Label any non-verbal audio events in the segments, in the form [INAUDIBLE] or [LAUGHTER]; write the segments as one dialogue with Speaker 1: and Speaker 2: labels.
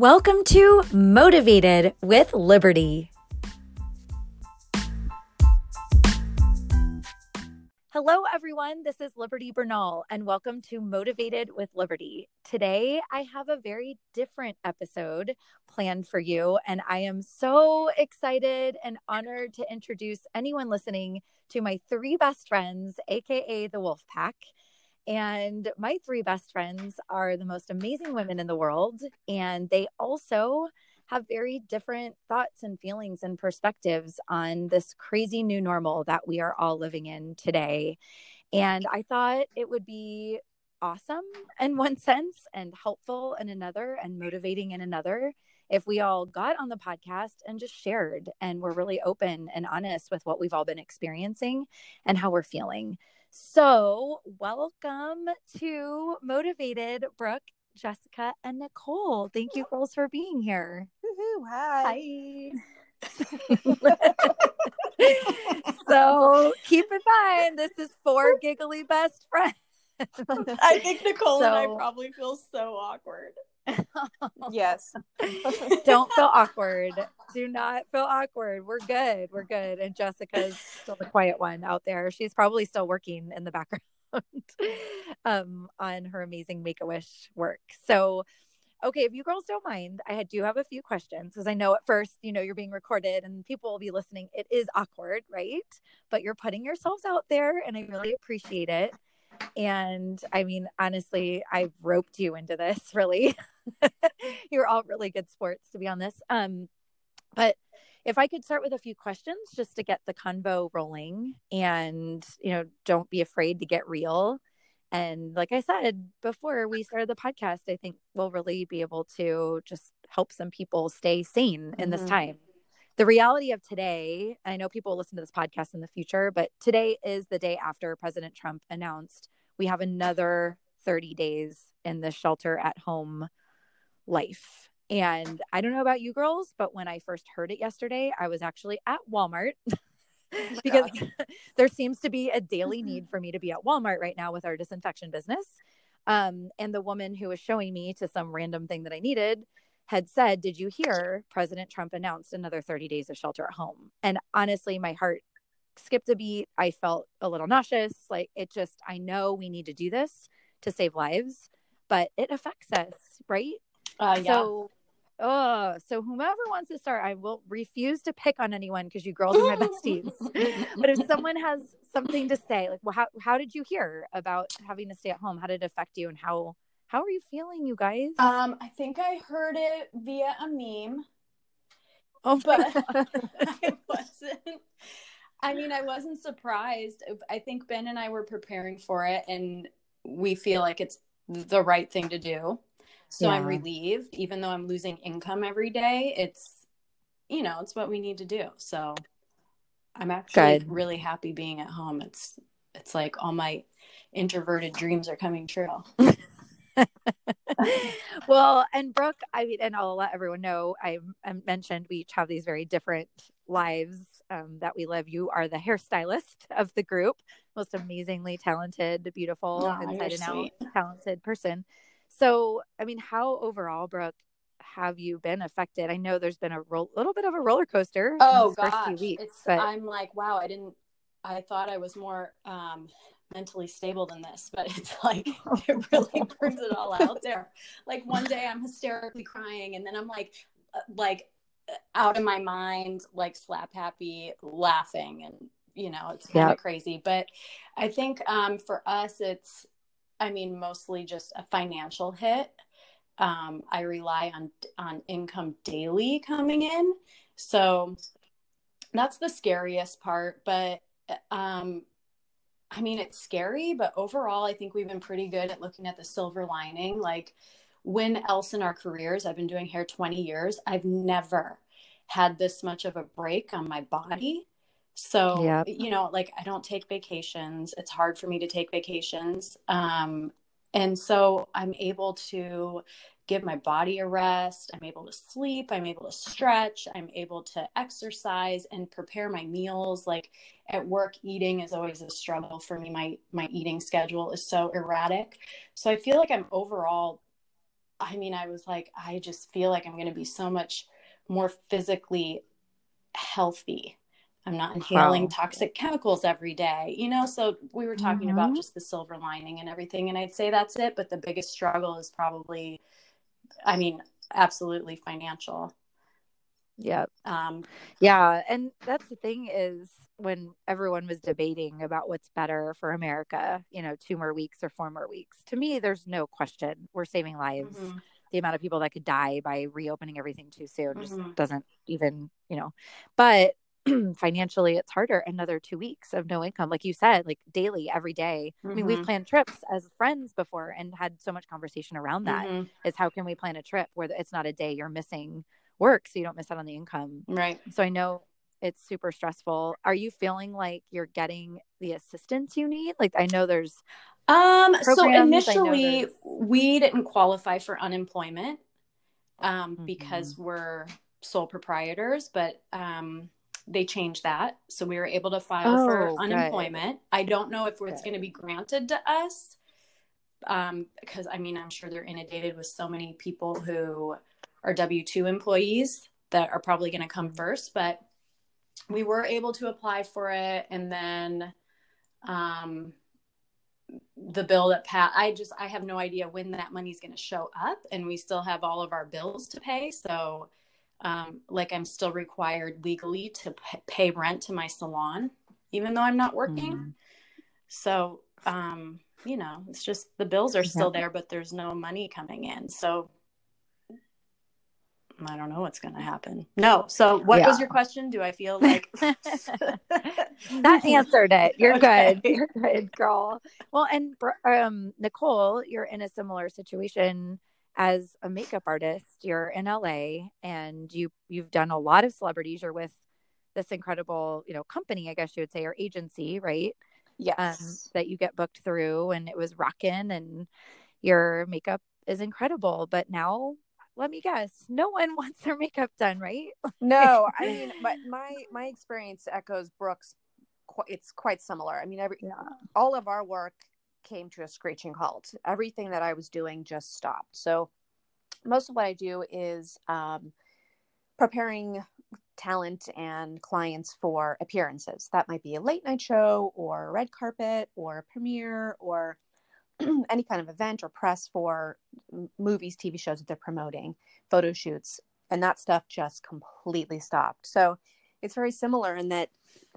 Speaker 1: Welcome to Motivated with Liberty. Hello, everyone. This is Liberty Bernal, and welcome to Motivated with Liberty. Today, I have a very different episode planned for you, and I am so excited and honored to introduce anyone listening to my three best friends, aka the Wolf Pack. And my three best friends are the most amazing women in the world. And they also have very different thoughts and feelings and perspectives on this crazy new normal that we are all living in today. And I thought it would be awesome in one sense and helpful in another and motivating in another if we all got on the podcast and just shared and we're really open and honest with what we've all been experiencing and how we're feeling. So, welcome to Motivated Brooke, Jessica, and Nicole. Thank you, girls, for being here.
Speaker 2: Woo-hoo, hi.
Speaker 1: Hi. [LAUGHS] so, keep in mind, this is four giggly best friends.
Speaker 2: I think Nicole
Speaker 3: So-
Speaker 2: and I probably feel so awkward.
Speaker 3: Yes. [LAUGHS]
Speaker 1: Don't feel awkward. Do not feel awkward. We're good. We're good. And Jessica's still the quiet one out there. She's probably still working in the background [LAUGHS] um, on her amazing Make a Wish work. So, okay, if you girls don't mind, I do have a few questions because I know at first, you know, you're being recorded and people will be listening. It is awkward, right? But you're putting yourselves out there and I really appreciate it. And I mean, honestly, I've roped you into this [LAUGHS] really. You're all really good sports to be on this. Um, but if I could start with a few questions just to get the convo rolling and, you know, don't be afraid to get real. And like I said before we started the podcast, I think we'll really be able to just help some people stay sane in this
Speaker 3: Mhm.
Speaker 1: time. The reality of today, I know people will listen to this podcast in the future, but today is the day after President Trump announced we have another 30 days in the shelter at home life. And I don't know about you girls, but when I first heard it yesterday, I was actually at Walmart [LAUGHS] [LAUGHS] because [LAUGHS] there seems to be a daily need for me to be at Walmart right now with our disinfection business. Um, and the woman who was showing me to some random thing that I needed had said, Did you hear President Trump announced another 30 days of shelter at home? And honestly, my heart skipped a beat. I felt a little nauseous. Like it just, I know we need to do this to save lives, but it affects us, right?
Speaker 2: Uh, yeah.
Speaker 1: So, oh, so whomever wants to start, I will refuse to pick on anyone because you girls are my besties. [LAUGHS] but if someone has something to say, like, well, how how did you hear about having to stay at home? How did it affect you, and how how are you feeling, you guys?
Speaker 2: um, I think I heard it via a meme,
Speaker 1: oh,
Speaker 2: but [LAUGHS] I wasn't. I mean, I wasn't surprised. I think Ben and I were preparing for it, and we feel like it's the right thing to do. So I'm relieved, even though I'm losing income every day. It's, you know, it's what we need to do. So I'm actually
Speaker 1: Good.
Speaker 2: really happy being at home. It's, it's like all my introverted dreams are coming true. [LAUGHS] [LAUGHS]
Speaker 1: well, and Brooke, I mean, and I'll let everyone know. I, I mentioned we each have these very different lives um, that we live. You are the hairstylist of the group, most amazingly talented, beautiful,
Speaker 2: Aw,
Speaker 1: inside and out, talented person. So, I mean, how overall, Brooke, have you been affected? I know there's been a ro- little bit of a roller coaster.
Speaker 2: Oh
Speaker 1: these first few
Speaker 2: gosh,
Speaker 1: weeks,
Speaker 2: it's
Speaker 1: but
Speaker 2: I'm like, wow, I didn't I thought I was more um mentally stable than this, but it's [LAUGHS] like [LAUGHS] it really brings it all out there. Like one day I'm hysterically crying and then I'm like uh, like uh, out of my mind, like slap happy laughing and you know, it's kind of
Speaker 1: Yep.
Speaker 2: crazy, but I think um for us it's I mean mostly just a financial hit. Um, I rely on on income daily coming in, so that's the scariest part. But um, I mean, it's scary, but overall, I think we've been pretty good at looking at the silver lining. Like, when else in our careers, I've been doing hair 20 years, I've never had this much of a break on my body. So,
Speaker 1: Yep.
Speaker 2: you know, like I don't take vacations. It's hard for me to take vacations. Um, and so I'm able to give my body a rest. I'm able to sleep. I'm able to stretch. I'm able to exercise and prepare my meals. Like at work, eating is always a struggle for me. My my eating schedule is so erratic. So I feel like I'm overall I mean, I was like, I just feel like I'm going to be so much more physically healthy. I'm not inhaling wow. toxic chemicals every day, you know? So we were talking mm-hmm. about just the silver lining and everything. And I'd say that's it. But the biggest struggle is probably, I mean, absolutely financial.
Speaker 1: Yeah. Um, yeah. And that's the thing is when everyone was debating about what's better for America, you know, two more weeks or four more weeks, to me, there's no question we're saving lives. Mm-hmm. The amount of people that could die by reopening everything too soon mm-hmm. just doesn't even, you know, but [CLEARS THROAT] financially it's harder another two weeks of no income like you said like daily every day. Mm-hmm. i mean we've mm-hmm. planned trips as friends before and had so much conversation around that. Mm-hmm. Is how can we plan a trip where it's not a day you're missing work so you don't miss out on the income
Speaker 2: right
Speaker 1: so i know it's super stressful are you feeling like you're getting the assistance you need like i know there's
Speaker 2: um so initially we didn't qualify for unemployment um mm-hmm. because we're sole proprietors but um they changed that so we were able to file oh, for unemployment good. i don't know if it's going to be granted to us um because i mean i'm sure they're inundated with so many people who are W 2 employees that are probably going to come first. But we were able to apply for it. And then um, the bill that Pat, I just, I have no idea when that money is going to show up. And we still have all of our bills to pay. So, um, like, I'm still required legally to pay rent to my salon, even though I'm not working. Mm-hmm. So, um, you know, it's just the bills are still there, but there's no money coming in. So I don't know what's going to happen. No. So, what yeah. was your question? Do I feel like [LAUGHS] [LAUGHS]
Speaker 1: that answered it? You're okay. good. You're good, girl. Well, and um, Nicole, you're in a similar situation as a makeup artist. You're in LA, and you you've done a lot of celebrities. You're with this incredible, you know, company, I guess you would say, or agency, right?
Speaker 2: Yes. Um,
Speaker 1: that you get booked through, and it was rocking, and your makeup is incredible. But now let me guess, no one [LAUGHS] wants their makeup done, right?
Speaker 3: no, I mean, but my my experience echoes Brooke's. It's quite similar. I mean, every yeah. all of our work came to a screeching halt. Everything that I was doing just stopped. So most of what I do is um, preparing talent and clients for appearances. That might be a late night show or a red carpet or a premiere or [CLEARS THROAT] any kind of event or press for movies, TV shows that they're promoting, photo shoots, and that stuff just completely stopped. So it's very similar in that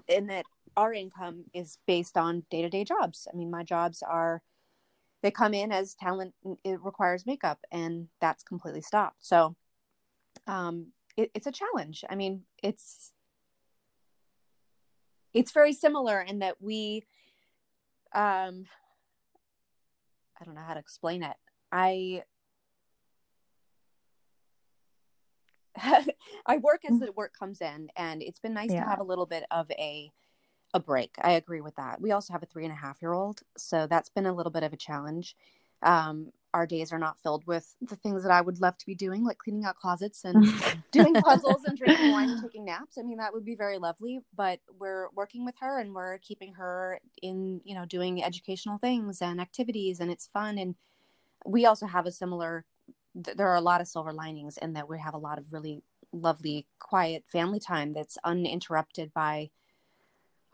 Speaker 3: in that our income is based on day-to-day jobs. I mean, my jobs are they come in as talent it requires makeup and that's completely stopped. So um it, it's a challenge. I mean, it's it's very similar in that we um I don't know how to explain it. I [LAUGHS] I work as the work comes in, and it's been nice yeah. to have a little bit of a a break. I agree with that. We also have a three and a half year old, so that's been a little bit of a challenge. Um, our days are not filled with the things that I would love to be doing, like cleaning out closets [LAUGHS] and doing puzzles and drinking wine and taking naps. I mean, that would be very lovely, but we're working with her and we're keeping her in, you know, doing educational things and activities, and it's fun. And we also have a similar, there are a lot of silver linings in that we have a lot of really lovely, quiet family time that's uninterrupted by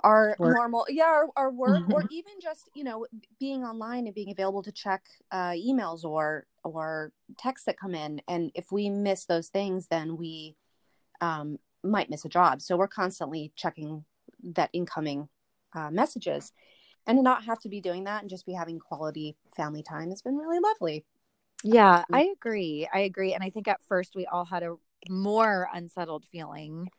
Speaker 3: our work. normal yeah our, our work or mm-hmm. even just you know being online and being available to check uh, emails or or texts that come in. And if we miss those things then we um, might miss a job. So we're constantly checking that incoming uh, messages. And to not have to be doing that and just be having quality family time has been really lovely.
Speaker 1: Yeah um, i agree. I agree. And i think at first we all had a more unsettled feeling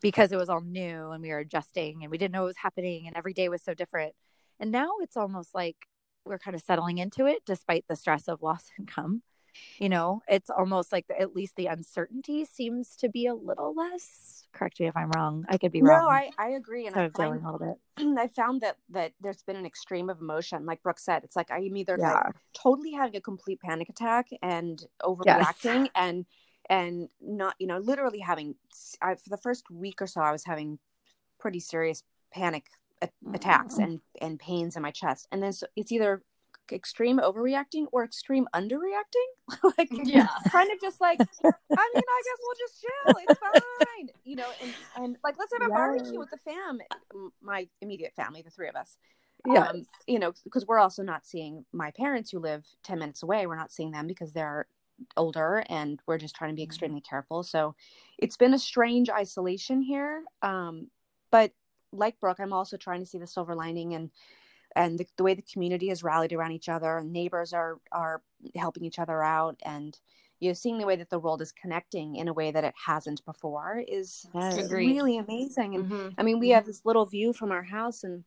Speaker 1: because it was all new and we were adjusting and we didn't know what was happening and every day was so different. And now it's almost like we're kind of settling into it despite the stress of lost [LAUGHS] income. You know, it's almost like the, at least the uncertainty seems to be a little less. Correct me if I'm wrong. I could be wrong.
Speaker 3: No, I, I agree. And I find, a little bit. [CLEARS THROAT] I found that that there's been an extreme of emotion. Like Brooke said, it's like I'm either yeah. like totally having a complete panic attack and overreacting yes. and and not you know literally having I, for the first week or so i was having pretty serious panic a- attacks mm-hmm. and and pains in my chest. And then so it's either extreme overreacting or extreme underreacting. [LAUGHS] Like yeah. kind of just like i mean i guess we'll just chill. It's fine. You know and and like let's have a yes. barbecue with the fam my immediate family the three of us. Yeah um, you know because we're also not seeing my parents who live 10 minutes away. We're not seeing them because they're older and we're just trying to be mm-hmm. extremely careful so it's been a strange isolation here um but like brooke i'm also trying to see the silver lining and and the, the way the community has rallied around each other and neighbors are are helping each other out and you know seeing the way that the world is connecting in a way that it hasn't before is yes. really amazing and mm-hmm. i mean we have mm-hmm. this little view from our house and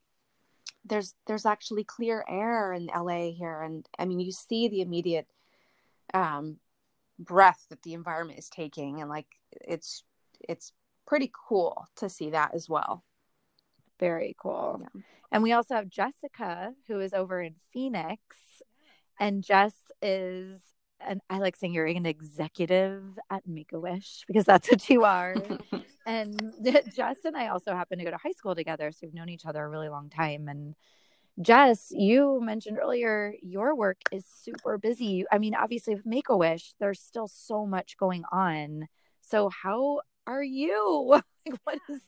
Speaker 3: there's there's actually clear air in la here and i mean you see the immediate um breath that the environment is taking and like it's it's pretty cool to see that as well
Speaker 1: very cool yeah. And we also have Jessica, who is over in Phoenix. And Jess is, and I like saying you're an executive at Make a Wish because that's what you are. [LAUGHS] and [LAUGHS] Jess and I also happen to go to high school together. So we've known each other a really long time. And Jess, you mentioned earlier your work is super busy. I mean, obviously, with Make a Wish, there's still so much going on. So, how are you? [LAUGHS] Like, what is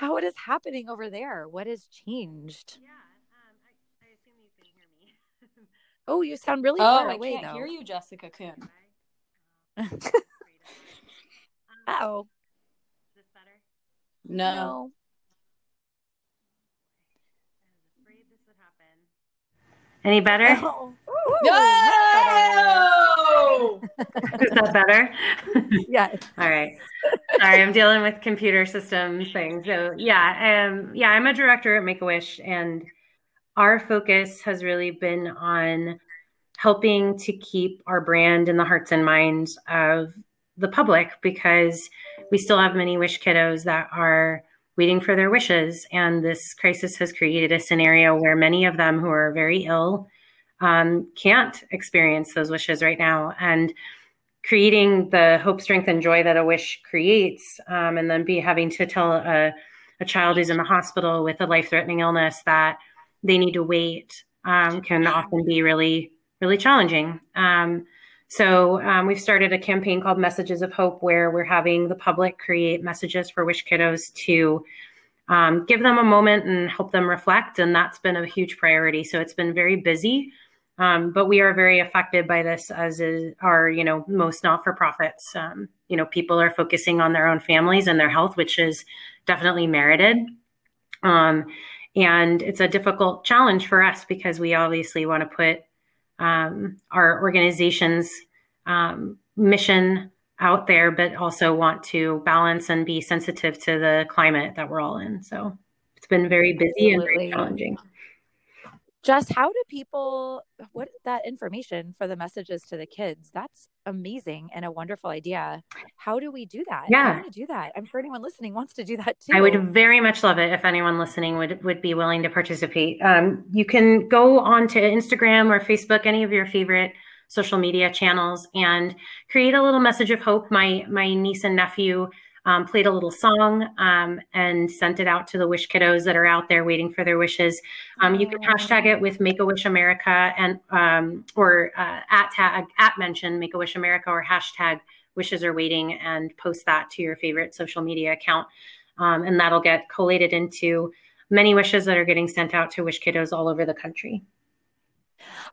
Speaker 1: how it is happening over there. What has changed? Yeah, um, I, I, assume you can hear me. [LAUGHS] oh, you sound really oh, far
Speaker 2: I
Speaker 1: away.
Speaker 2: I can't
Speaker 1: though.
Speaker 2: hear you, Jessica Kuhn. [LAUGHS]
Speaker 1: oh. Is this better?
Speaker 2: No. no.
Speaker 4: Any better?
Speaker 2: Oh. no! [LAUGHS]
Speaker 4: Is that better? [LAUGHS]
Speaker 1: yes.
Speaker 4: All right. Sorry, I'm dealing with computer systems things. So yeah, um, yeah, I'm a director at Make a Wish, and our focus has really been on helping to keep our brand in the hearts and minds of the public because we still have many wish kiddos that are waiting for their wishes. And this crisis has created a scenario where many of them who are very ill um, can't experience those wishes right now. And creating the hope, strength, and joy that a wish creates, um, and then be having to tell a, a, child who's in the hospital with a life threatening illness that they need to wait um, can often be really, really challenging. Um, so um, we've started a campaign called Messages of Hope, where we're having the public create messages for wish kiddos to um, give them a moment and help them reflect. And that's been a huge priority. So it's been very busy. Um, but we are very affected by this, as is, are you know most not-for-profits. Um, you know, people are focusing on their own families and their health, which is definitely merited. Um, and it's a difficult challenge for us because we obviously want to put um, our organization's um, mission out there, but also want to balance and be sensitive to the climate that we're all in. So it's been very busy Absolutely. and very challenging.
Speaker 1: Just how do people what that information for the messages to the kids? That's amazing and a wonderful idea. How do we do that?
Speaker 4: Yeah, I
Speaker 1: to do that. I'm sure anyone listening wants to do that too.
Speaker 4: I would very much love it if anyone listening would would be willing to participate. Um, you can go on to Instagram or Facebook, any of your favorite social media channels, and create a little message of hope. My my niece and nephew um, played a little song um, and sent it out to the wish kiddos that are out there waiting for their wishes. Um, you can hashtag it with Make a Wish America and um, or uh, at tag at mention Make a Wish America or hashtag wishes are waiting and post that to your favorite social media account, um, and that'll get collated into many wishes that are getting sent out to wish kiddos all over the country.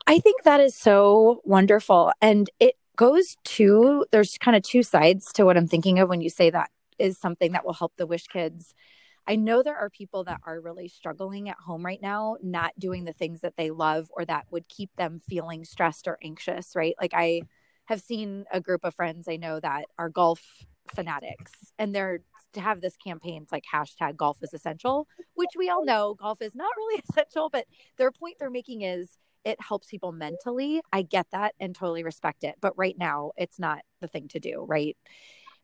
Speaker 1: I think that is so wonderful, and it goes to there's kind of two sides to what I'm thinking of when you say that is something that will help the wish kids I know there are people that are really struggling at home right now, not doing the things that they love or that would keep them feeling stressed or anxious, right? Like I have seen a group of friends I know that are golf fanatics and they're to have this campaign it's like hashtag golf is essential, which we all know golf is not really [LAUGHS] essential, but their point they're making is it helps people mentally. I get that and totally respect it. But right now, it's not the thing to do, right?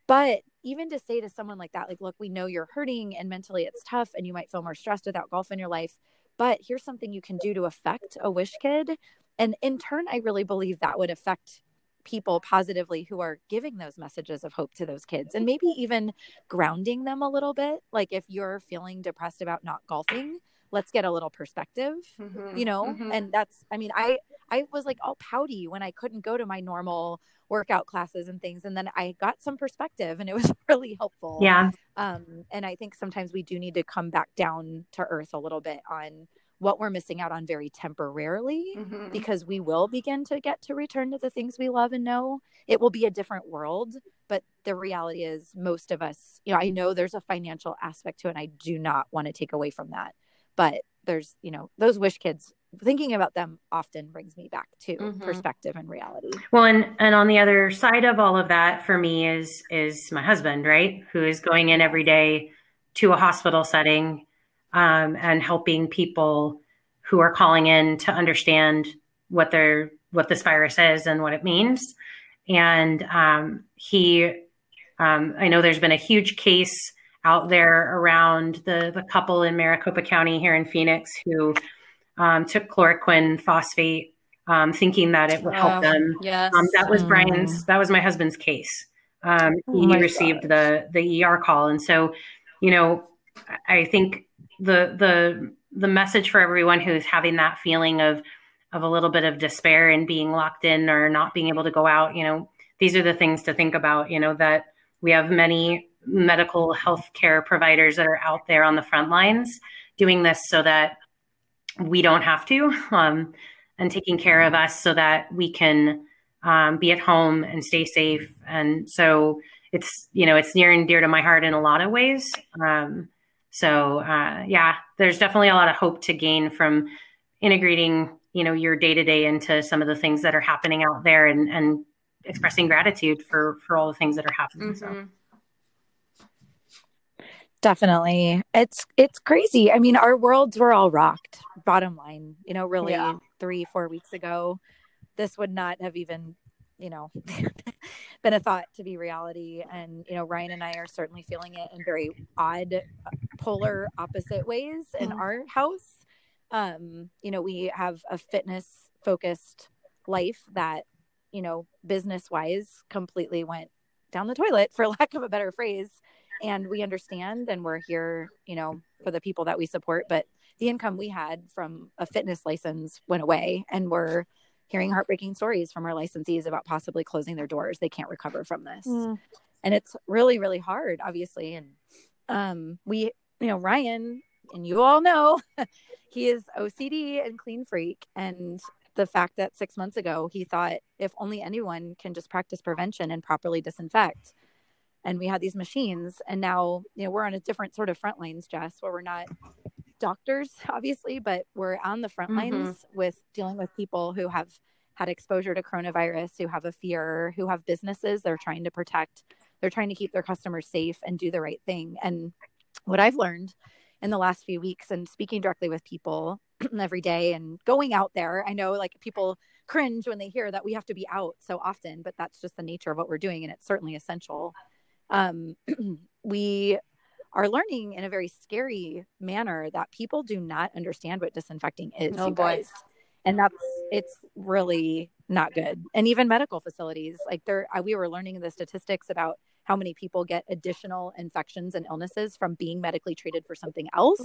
Speaker 1: But even to say to someone like that, like, look, we know you're hurting and mentally it's tough and you might feel more stressed without golf in your life, but here's something you can do to affect a wish kid. And in turn, I really believe that would affect people positively who are giving those messages of hope to those kids and maybe even grounding them a little bit. Like if you're feeling depressed about not golfing, let's get a little perspective, mm-hmm. you know? Mm-hmm. And that's, I mean, I, I was like all pouty when I couldn't go to my normal workout classes and things. And then I got some perspective and it was [LAUGHS] really helpful.
Speaker 4: Yeah.
Speaker 1: Um, and I think sometimes we do need to come back down to earth a little bit on what we're missing out on very temporarily mm-hmm. because we will begin to get to return to the things we love and know. It will be a different world, but the reality is most of us, you know, I know there's a financial aspect to it and I do not want to take away from that but there's you know those wish kids thinking about them often brings me back to mm-hmm. perspective and reality.
Speaker 4: Well and and on the other side of all of that for me is is my husband right? Who is going in every day to a hospital setting um, and helping people who are calling in to understand what their what this virus is and what it means. And um, he um, i know there's been a huge case out there around the, the couple in Maricopa County here in Phoenix who um, took chloroquine phosphate, um, thinking that it would help oh, them.
Speaker 2: Yes.
Speaker 4: Um, that was Brian's, mm. that was my husband's case. Um, oh he received the, the ER call. And so, you know, I think the, the, the message for everyone who's having that feeling of, of a little bit of despair and being locked in or not being able to go out, you know, these are the things to think about, you know, that we have many medical health care providers that are out there on the front lines doing this so that we don't have to um, and taking care of us so that we can um, be at home and stay safe. And so it's you know it's near and dear to my heart in a lot of ways. Um, so uh, yeah there's definitely a lot of hope to gain from integrating you know your day to day into some of the things that are happening out there and, and expressing gratitude for for all the things that are happening mm-hmm. so
Speaker 1: Definitely. It's it's crazy. I mean, our worlds were all rocked. Bottom line, you know, really yeah. 3 4 weeks ago, this would not have even, you know, [LAUGHS] been a thought to be reality and, you know, Ryan and I are certainly feeling it in very odd polar opposite ways in mm-hmm. our house. Um, you know, we have a fitness focused life that, you know, business wise completely went down the toilet for [LAUGHS] lack of a better phrase and we understand and we're here you know for the people that we support but the income we had from a fitness license went away and we're hearing heartbreaking stories from our licensees about possibly closing their doors. They can't recover from this. Mm. and it's really really hard obviously. And um we you know ryan and you all know [LAUGHS] he is ocd and clean freak. And the fact that six months ago he thought if only anyone can just practice prevention and properly disinfect and we had these machines and now you know we're on a different sort of front lines jess where we're not doctors obviously but we're on the front mm-hmm. lines with dealing with people who have had exposure to coronavirus who have a fear who have businesses they're trying to protect. They're trying to keep their customers safe and do the right thing. And what i've learned in the last few weeks and speaking directly with people [CLEARS THROAT] every day and going out there i know like people cringe when they hear that we have to be out so often but that's just the nature of what we're doing and it's certainly essential um, [CLEARS THROAT] we are learning in a very scary manner that people do not understand what disinfecting is.
Speaker 2: Oh, boys.
Speaker 1: And that's it's really not good. And even medical facilities, like there, we were learning the statistics about how many people get additional infections and illnesses from being medically treated for something else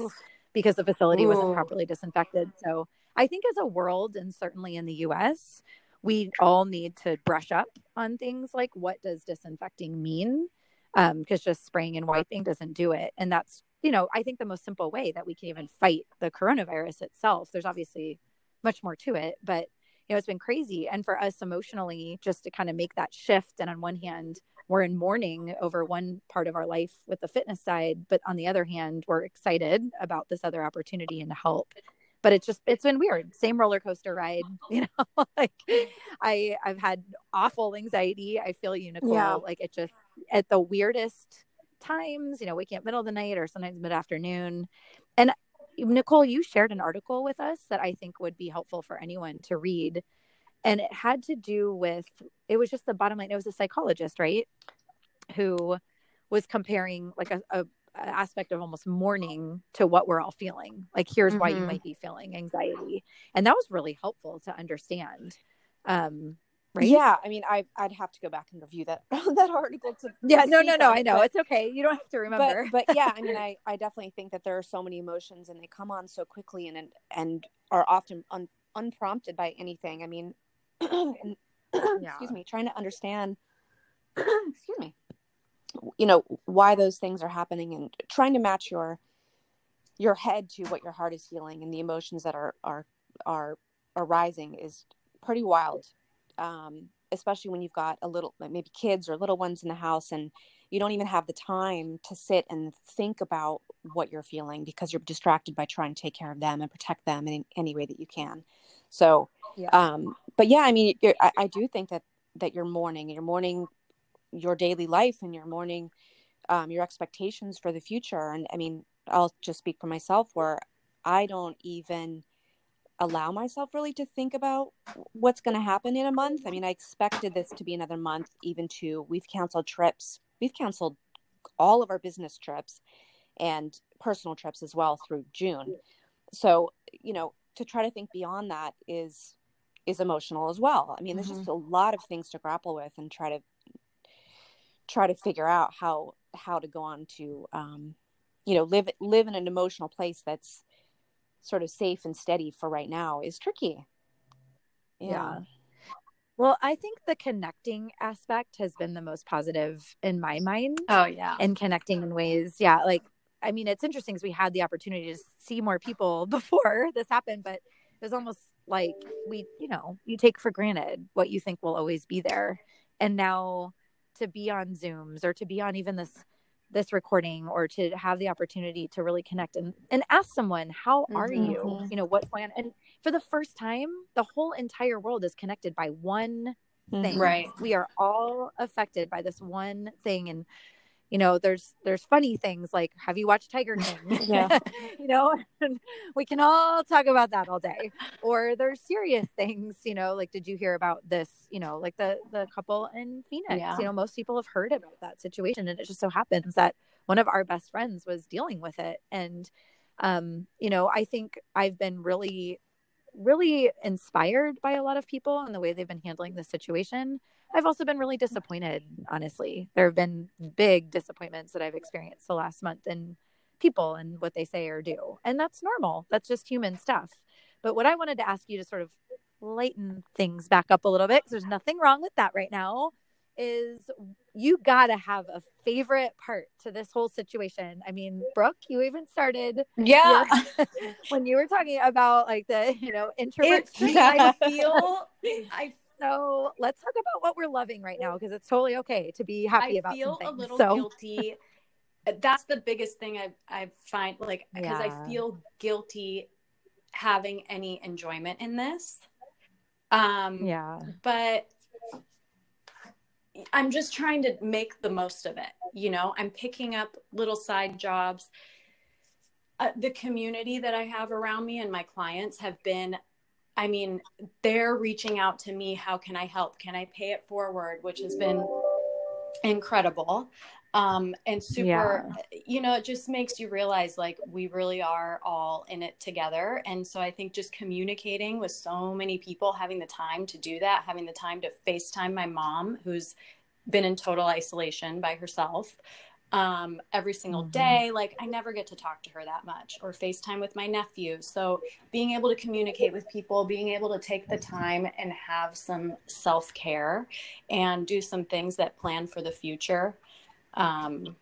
Speaker 1: because the facility Ooh. wasn't properly disinfected. So I think as a world, and certainly in the US, we all need to brush up on things like what does disinfecting mean um because just spraying and wiping doesn't do it. And that's you know i think the most simple way that we can even fight the coronavirus itself there's obviously much more to it but you know it's been crazy. And for us emotionally just to kind of make that shift and on one hand we're in mourning over one part of our life with the fitness side but on the other hand we're excited about this other opportunity and to help but it's just it's been weird. Same roller coaster ride [LAUGHS] you know [LAUGHS] like i i've had awful anxiety. I feel you nicole yeah. like it just at the weirdest times you know waking up middle of the night or sometimes mid-afternoon. And nicole you shared an article with us that i think would be helpful for anyone to read. And it had to do with it was just the bottom line it was a psychologist right who was comparing like a, a aspect of almost mourning to what we're all feeling. Like, here's mm-hmm. why you mm-hmm. might be feeling anxiety. And that was really helpful to understand. Um,
Speaker 3: right? Yeah, I mean, I I'd have to go back and review that [LAUGHS] that article to.
Speaker 1: Yeah, no, no, no. I know but, it's okay. You don't have to remember.
Speaker 3: But, but yeah, I mean, [LAUGHS] I I definitely think that there are so many emotions and they come on so quickly and and, and are often un, unprompted by anything. I mean, [CLEARS THROAT] and, [CLEARS THROAT] yeah. excuse me, trying to understand. [CLEARS THROAT] excuse me. You know why those things are happening and trying to match your your head to what your heart is feeling and the emotions that are are are arising is pretty wild um, especially when you've got a little maybe kids or little ones in the house and you don't even have the time to sit and think about what you're feeling because you're distracted by trying to take care of them and protect them in any way that you can so yeah. um but yeah i mean I, I, do think that that you're mourning you're mourning your daily life and your mourning um, your expectations for the future and i mean i'll just speak for myself where i don't even allow myself really to think about what's going to happen in a month. I mean, I expected this to be another month, even to we've canceled trips. We've canceled all of our business trips and personal trips as well through June. So, you know, to try to think beyond that is is emotional as well. I mean, there's mm-hmm. just a lot of things to grapple with and try to try to figure out how how to go on to um, you know live live in an emotional place that's sort of safe and steady for right now is tricky.
Speaker 1: Yeah. yeah. Well, I think the connecting aspect has been the most positive in my mind.
Speaker 2: Oh, yeah.
Speaker 1: And connecting in ways, yeah, like I mean, it's interesting because we had the opportunity to see more people [LAUGHS] before this happened, but it was almost like we, you know, you take for granted what you think will always be there. And now to be on Zooms or to be on even this this recording or to have the opportunity to really connect and, and ask someone how are mm-hmm. you? You know what's going on? And for the first time the whole entire world is connected by one thing.
Speaker 2: Mm-hmm. right.
Speaker 1: We are all affected by this one thing. And you know there's there's funny things like have you watched tiger [LAUGHS] king? Yeah. [LAUGHS] You know we can all talk about that all day. Or there's serious things you know like did you hear about this? You know like the the couple in phoenix yeah. you know most people have heard about that situation and it just so happens that one of our best friends was dealing with it. And um you know i think i've been really really inspired by a lot of people and the way they've been handling the situation I've also been really disappointed, honestly. There have been big disappointments that I've experienced the last month in people and what they say or do. And that's normal. That's just human stuff. But what I wanted to ask you to sort of lighten things back up a little bit, because there's nothing wrong with that right now, is you got to have a favorite part to this whole situation. I mean, Brooke, you even started.
Speaker 2: Yeah.
Speaker 1: Your, [LAUGHS] when you were talking about like the, you know, introvert.
Speaker 2: I [LAUGHS] feel, I
Speaker 1: so let's talk about what we're loving right now because it's totally okay to be happy I about. I feel a
Speaker 2: little
Speaker 1: so.
Speaker 2: guilty. That's the biggest thing I I find like because yeah. I feel guilty having any enjoyment in this. Um,
Speaker 1: yeah,
Speaker 2: but I'm just trying to make the most of it. You know, I'm picking up little side jobs. Uh, the community that I have around me and my clients have been I mean, they're reaching out to me. How can I help? Can I pay it forward? Which has been incredible. Um, and super, yeah. you know, it just makes you realize like we really are all in it together. And so I think just communicating with so many people, having the time to do that, having the time to FaceTime my mom, who's been in total isolation by herself um, every single mm-hmm. day. Like I never get to talk to her that much or FaceTime with my nephew. So being able to communicate with people, being able to take the time and have some self care and do some things that plan for the future. Um,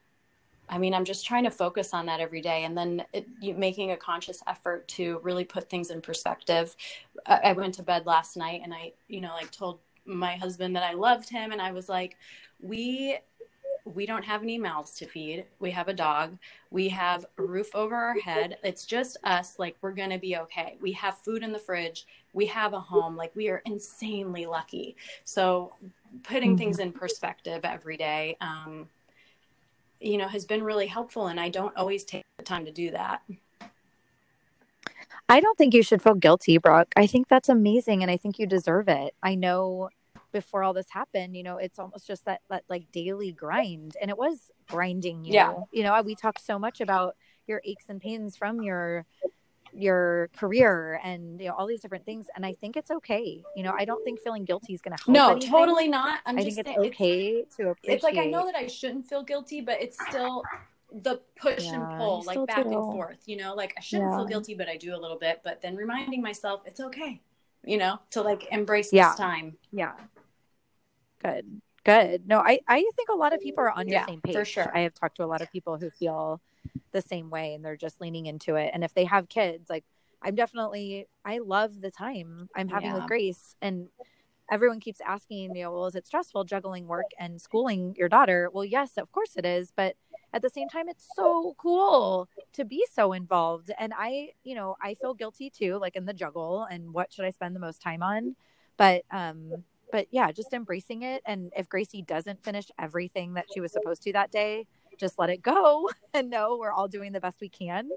Speaker 2: I mean, I'm just trying to focus on that every day, and then it, you, making a conscious effort to really put things in perspective. I, I went to bed last night, and I, you know, like told my husband that I loved him, and I was like, "We we don't have any mouths to feed. We have a dog. We have a roof over our head. It's just us. Like, we're going to be okay. We have food in the fridge. We have a home. Like, we are insanely lucky. So, putting mm-hmm. things in perspective every day, um, you know, has been really helpful. And I don't always take the time to do that.
Speaker 1: I don't think you should feel guilty, Brooke. I think that's amazing. And I think you deserve it. I know before all this happened, you know, it's almost just that that like daily grind, and it was grinding you.
Speaker 2: Yeah.
Speaker 1: You know, we talked so much about your aches and pains from your your career and you know all these different things and i think it's okay you know i don't think feeling guilty is going to help
Speaker 2: no
Speaker 1: anything.
Speaker 2: totally not
Speaker 1: I'm i think it's okay it's, to appreciate.
Speaker 2: it's like i know that i shouldn't feel guilty but it's still the push yeah, and pull like back and forth you know like i shouldn't yeah. feel guilty but i do a little bit but then reminding myself it's okay you know to like embrace yeah. this time
Speaker 1: yeah good. Good. No i i think a lot of people are on
Speaker 2: the
Speaker 1: same page.
Speaker 2: for sure.
Speaker 1: I have talked to a lot of people who feel the same way and they're just leaning into it. And if they have kids like i'm definitely i love the time i'm having with grace. And everyone keeps asking you know well is it stressful juggling work and schooling your daughter? Well yes of course it is. But at the same time it's so cool to be so involved. And i you know i feel guilty too like in the juggle and what should i spend the most time on. But um but yeah just embracing it and if gracie doesn't finish everything that she was supposed to that day just let it go [LAUGHS] and know we're all doing the best we can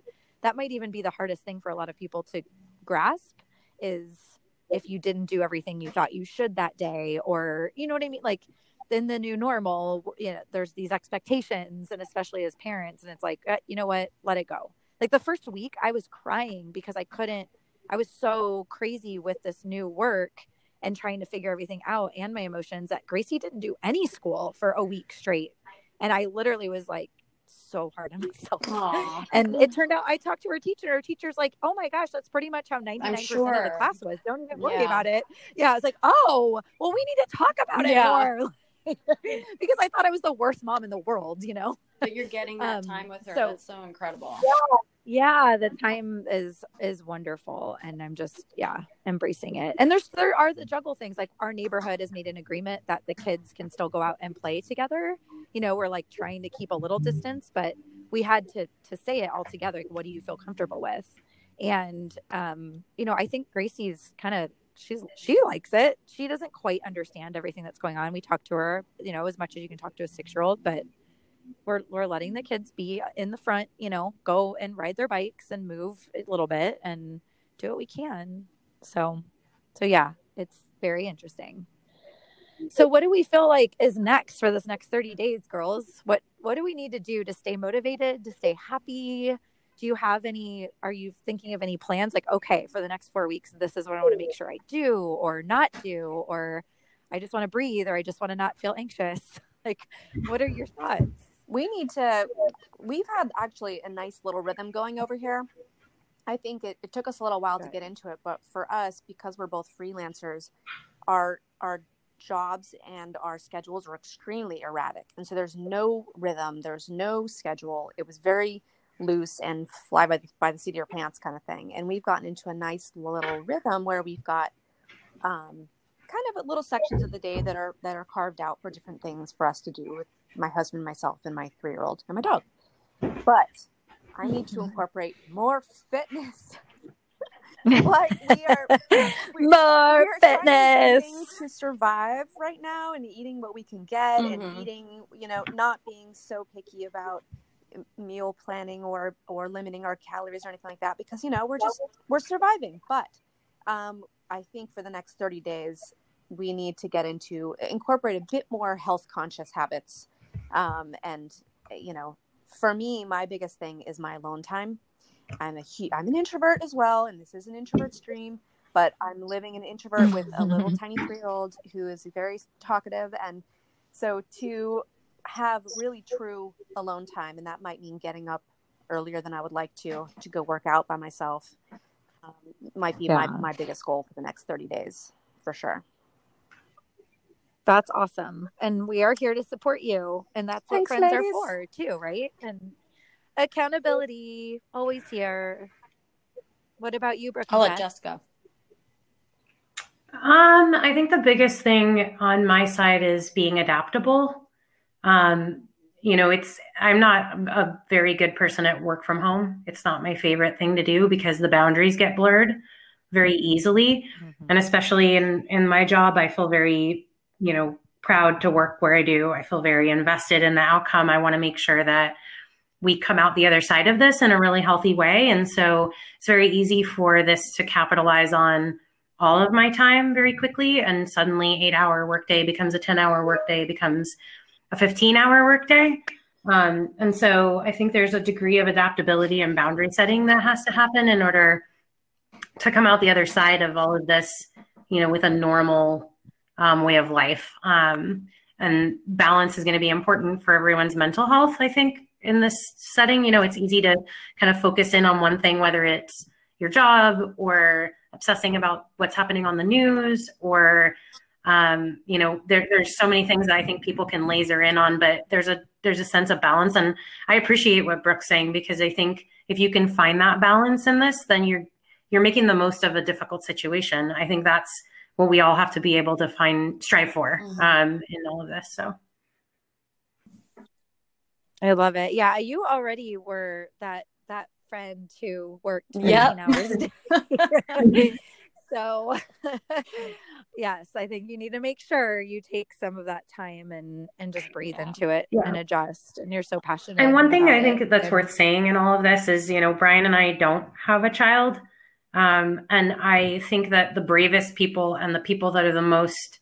Speaker 1: that might even be the hardest thing for a lot of people to grasp is if you didn't do everything you thought you should that day or you know what i mean like in the new normal, you know, there's these expectations, and especially as parents, and it's like, uh, you know what, let it go. Like the first week, I was crying because I couldn't. I was so crazy with this new work and trying to figure everything out and my emotions that Gracie didn't do any school for a week straight, and I literally was like, so hard on myself. Aww. [LAUGHS] And it turned out I talked to her teacher. Her teacher's like, "Oh my gosh, that's pretty much how 99% sure. of the class was. Don't even worry yeah. about it." Yeah, I was like, "Oh, well, we need to talk about it yeah. more." [LAUGHS] because I thought I was the worst mom in the world, you know.
Speaker 2: But you're getting that um, time with her. So, That's so incredible.
Speaker 1: Yeah. Yeah, the time is is wonderful and I'm just yeah, embracing it. And there's there are the juggle things like our neighborhood has made an agreement that the kids can still go out and play together. You know, we're like trying to keep a little distance, but we had to to say it all together. Like, what do you feel comfortable with? And um, you know, I think Gracie's kind of she's she likes it. She doesn't quite understand everything that's going on. We talk to her, you know, as much as you can talk to a six year old, but we're we're letting the kids be in the front, you know, go and ride their bikes and move a little bit and do what we can. So so yeah, it's very interesting. So what do we feel like is next for this next 30 days, girls? What what do we need to do to stay motivated, to stay happy? do you have any are you thinking of any plans like okay for the next four weeks this is what i want to make sure i do or not do or i just want to breathe or i just want to not feel anxious [LAUGHS] like what are your thoughts
Speaker 3: we need to we've had actually a nice little rhythm going over here. I think it, it took us a little while to get into it but for us because we're both freelancers our our jobs and our schedules are extremely erratic. And so there's no rhythm there's no schedule. It was very loose and fly by the, by the seat of your pants kind of thing. And we've gotten into a nice little rhythm where we've got um, kind of little sections of the day that are that are carved out for different things for us to do with my husband, myself, and my three year old and my dog. But I need to incorporate more fitness. [LAUGHS] like [LAUGHS] we are
Speaker 1: we, more we fitness
Speaker 3: to survive right now and eating what we can get mm-hmm. and eating you know not being so picky about meal planning or or limiting our calories or anything like that because you know we're just we're surviving but um, i think for the next 30 days we need to get into incorporate a bit more health conscious habits um, and you know for me my biggest thing is my alone time i'm a i'm an introvert as well and this is an introvert stream but i'm living an introvert with a little tiny [LAUGHS] three year old who is very talkative and so to have really true alone time, and that might mean getting up earlier than I would like to to go work out by myself. Um, might be yeah. my, my biggest goal for the next 30 days for sure.
Speaker 1: That's awesome. And we are here to support you. And that's Thanks, what friends ladies. are for, too, right? And accountability, always here. What about you, Brooke?
Speaker 2: I'll let Jessica.
Speaker 4: Um, I think the biggest thing on my side is being adaptable. Um, you know, it's, I'm not a very good person at work from home. It's not my favorite thing to do because the boundaries get blurred very easily. Mm-hmm. And especially in, in my job, I feel very, you know, proud to work where I do. I feel very invested in the outcome. I want to make sure that we come out the other side of this in a really healthy way. And so it's very easy for this to capitalize on all of my time very quickly. And suddenly, eight hour workday becomes a 10 hour workday, becomes a 15 hour workday. Um, and so I think there's a degree of adaptability and boundary setting that has to happen in order to come out the other side of all of this, you know, with a normal um, way of life. Um, and balance is going to be important for everyone's mental health. I think in this setting, you know, it's easy to kind of focus in on one thing, whether it's your job or obsessing about what's happening on the news or um, you know there, there's so many things that i think people can laser in on but there's a there's a sense of balance and i appreciate what brooke's saying because i think if you can find that balance in this then you're you're making the most of a difficult situation i think that's what we all have to be able to find strive for mm-hmm. um, in all of this so
Speaker 1: i love it yeah you already were that that friend who worked
Speaker 2: yeah
Speaker 1: hours a [LAUGHS] day. so [LAUGHS] yes i think you need to make sure you take some of that time and and just breathe yeah. into it yeah. and adjust and you're so passionate
Speaker 4: and one thing i think that's and, worth saying in all of this is you know brian and i don't have a child um, and i think that the bravest people and the people that are the most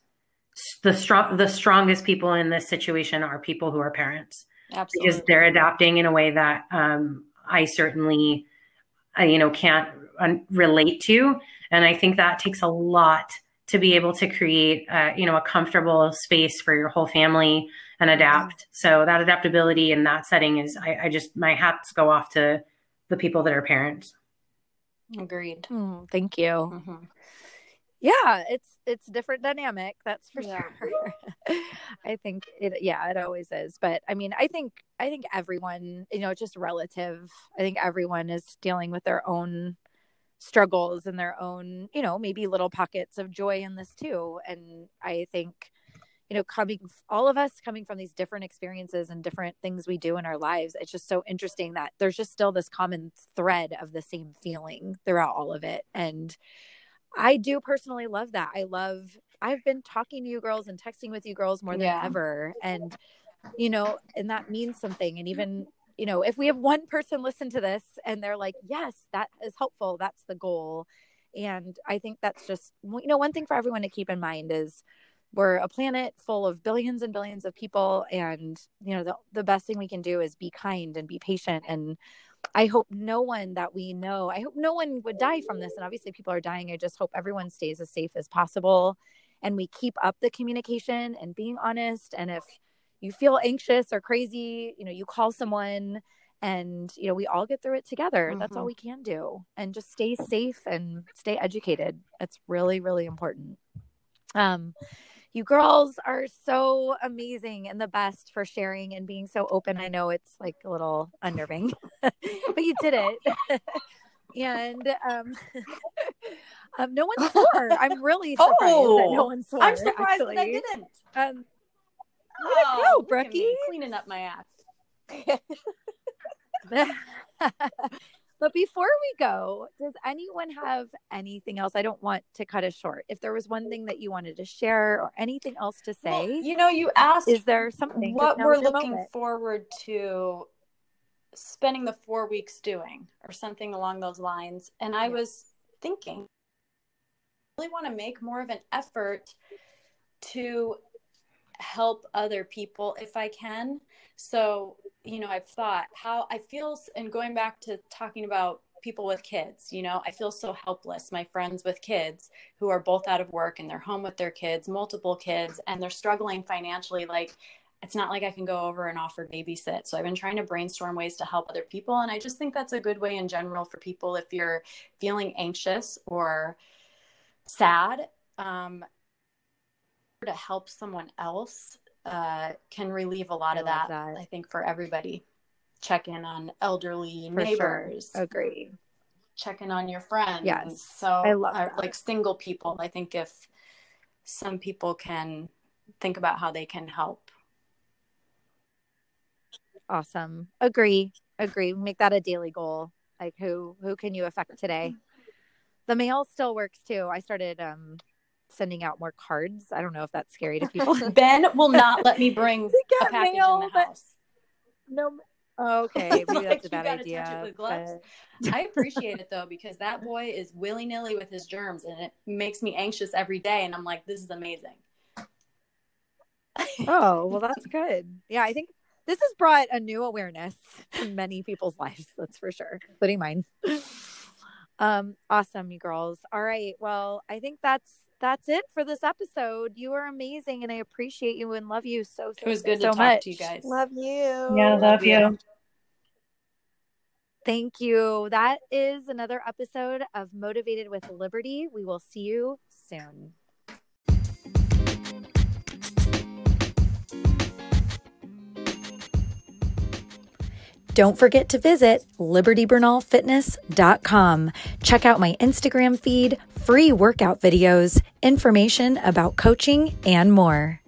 Speaker 4: the strong the strongest people in this situation are people who are parents
Speaker 2: Absolutely.
Speaker 4: because they're adapting in a way that um, I certainly, uh, you know, can't un- relate to. And I think that takes a lot to be able to create, uh, you know, a comfortable space for your whole family and adapt. So that adaptability in that setting is, I, I just, my hats go off to the people that are parents.
Speaker 2: Agreed.
Speaker 1: Mm, thank you. Mm-hmm yeah it's it's different dynamic that's for yeah. sure [LAUGHS] i think it yeah it always is but i mean i think i think everyone you know just relative i think everyone is dealing with their own struggles and their own you know maybe little pockets of joy in this too and i think you know coming all of us coming from these different experiences and different things we do in our lives it's just so interesting that there's just still this common thread of the same feeling throughout all of it and I do personally love that. I love I've been talking to you girls and texting with you girls more than yeah. ever and you know, and that means something and even you know, if we have one person listen to this and they're like, "Yes, that is helpful. That's the goal." And I think that's just you know, one thing for everyone to keep in mind is we're a planet full of billions and billions of people and you know the, the best thing we can do is be kind and be patient and I hope no one that we know, I hope no one would die from this. And obviously, people are dying. I just hope everyone stays as safe as possible and we keep up the communication and being honest. And if you feel anxious or crazy, you know, you call someone and, you know, we all get through it together. Mm-hmm. That's all mm-hmm. we can do. And just stay safe and stay educated. It's really, really important. Um, you girls are so amazing and the best for sharing and being so open. I know it's like a little unnerving, [LAUGHS] but you did it. [LAUGHS] and um, [LAUGHS] um, no one swore. I'm really surprised oh, that no one swore.
Speaker 2: I'm surprised actually. that I didn't. Um,
Speaker 1: oh, go, Brookie.
Speaker 2: Cleaning up my act.
Speaker 1: But before we go, does anyone have anything else? I don't want to cut us short. If there was one thing that you wanted to share or anything else to say, well,
Speaker 2: you know, you asked,
Speaker 1: is there something
Speaker 2: what we're looking moment. forward to spending the four weeks doing or something along those lines? And I yeah. was thinking, I really want to make more of an effort to help other people if I can. So you know, I've thought how I feel, and going back to talking about people with kids, you know, I feel so helpless. My friends with kids who are both out of work and they're home with their kids, multiple kids, and they're struggling financially. Like, it's not like I can go over and offer babysit. So I've been trying to brainstorm ways to help other people. And I just think that's a good way in general for people if you're feeling anxious or sad um, to help someone else uh, can relieve a lot I of that, that, I think, for everybody. Check in on elderly for neighbors.
Speaker 1: Sure. Agree.
Speaker 2: Check in on your friends.
Speaker 1: Yes.
Speaker 2: So, I love uh, like single people. I think if some people can think about how they can help.
Speaker 1: Awesome. Agree. Agree. Make that a daily goal. Like who who can you affect today? The mail still works too. I started um sending out more cards. I don't know if that's scary to [LAUGHS] people. [LAUGHS]
Speaker 2: ben will not let me [LAUGHS] bring a package mail, in the house.
Speaker 1: No. Oh, okay, maybe that's a bad idea.
Speaker 2: But... I appreciate it though because that boy is willy nilly with his germs, and it makes me anxious every day. And I'm like, this is amazing.
Speaker 1: oh well, that's good. Yeah, I think this has brought a new awareness to many people's lives. That's for sure, including mine. Um, awesome, you girls. All right. Well, I think that's that's it for this episode. You are amazing, and I appreciate you and love you so. so
Speaker 2: it was good
Speaker 1: so
Speaker 2: to talk
Speaker 1: much.
Speaker 2: to you guys.
Speaker 3: Love you.
Speaker 4: Yeah, love, love you. you.
Speaker 1: Thank you. That is another episode of Motivated with Liberty. We will see you soon. Don't forget to visit libertybernalfitness.com. Check out my Instagram feed, free workout videos, information about coaching, and more.